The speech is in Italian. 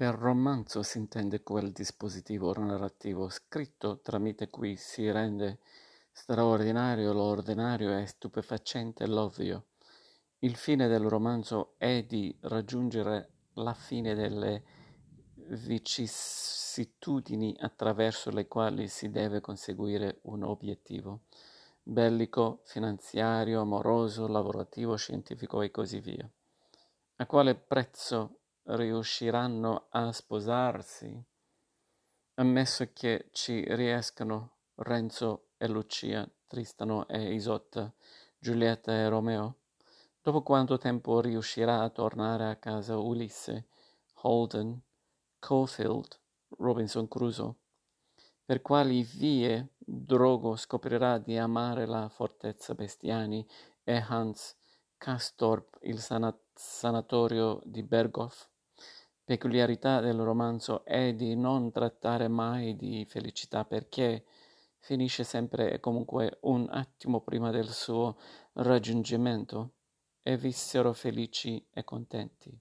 Per romanzo si intende quel dispositivo narrativo scritto tramite cui si rende straordinario l'ordinario e stupefacente l'ovvio. Il fine del romanzo è di raggiungere la fine delle vicissitudini attraverso le quali si deve conseguire un obiettivo bellico, finanziario, amoroso, lavorativo, scientifico e così via. A quale prezzo riusciranno a sposarsi, ammesso che ci riescano Renzo e Lucia, Tristano e Isotta, Giulietta e Romeo? Dopo quanto tempo riuscirà a tornare a casa Ulisse, Holden, Caulfield, Robinson Crusoe? Per quali vie Drogo scoprirà di amare la fortezza Bestiani e Hans Castorp il sanatorio di Berghof? Peculiarità del romanzo è di non trattare mai di felicità perché finisce sempre e comunque un attimo prima del suo raggiungimento e vissero felici e contenti.